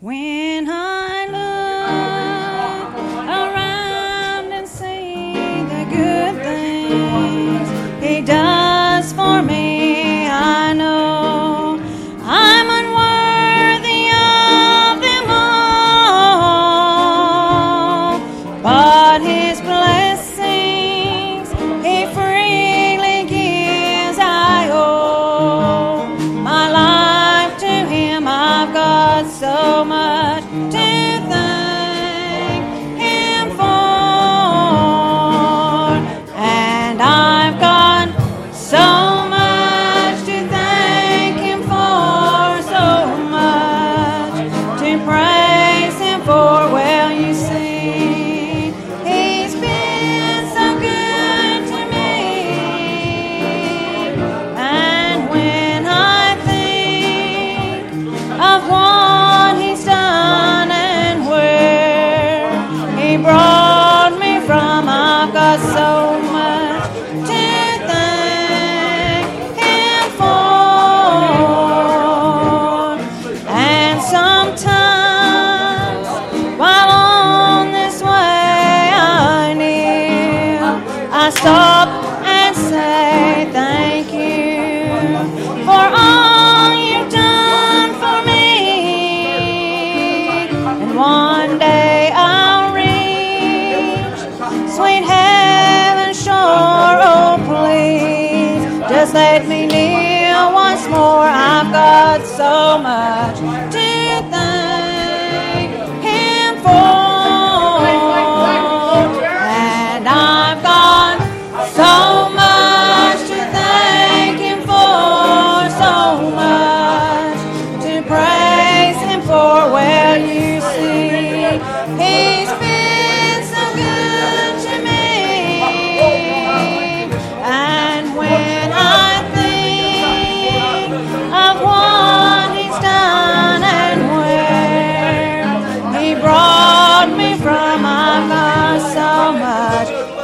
When let heaven shore, oh please, just let me kneel once more. I've got so much to Thank you.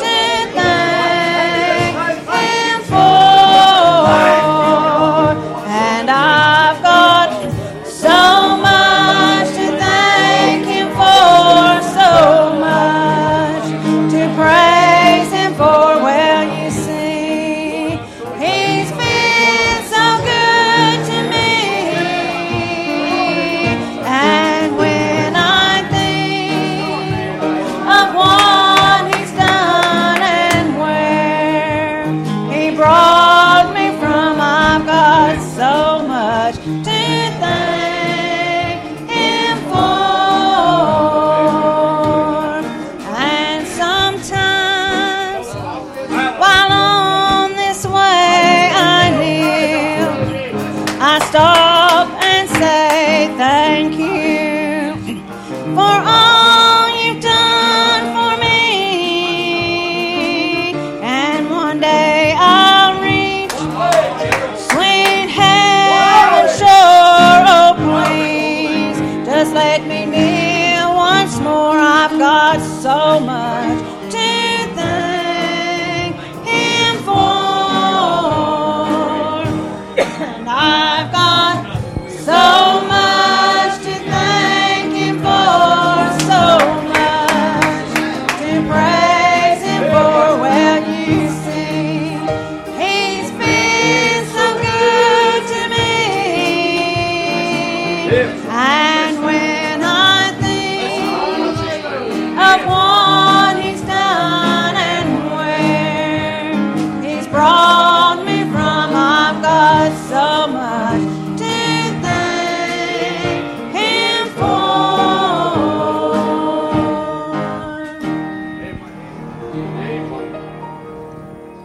got so much to thank Him for, and I've got so much to thank Him for, so much to praise Him for. Well, you see, He's been so good to me. I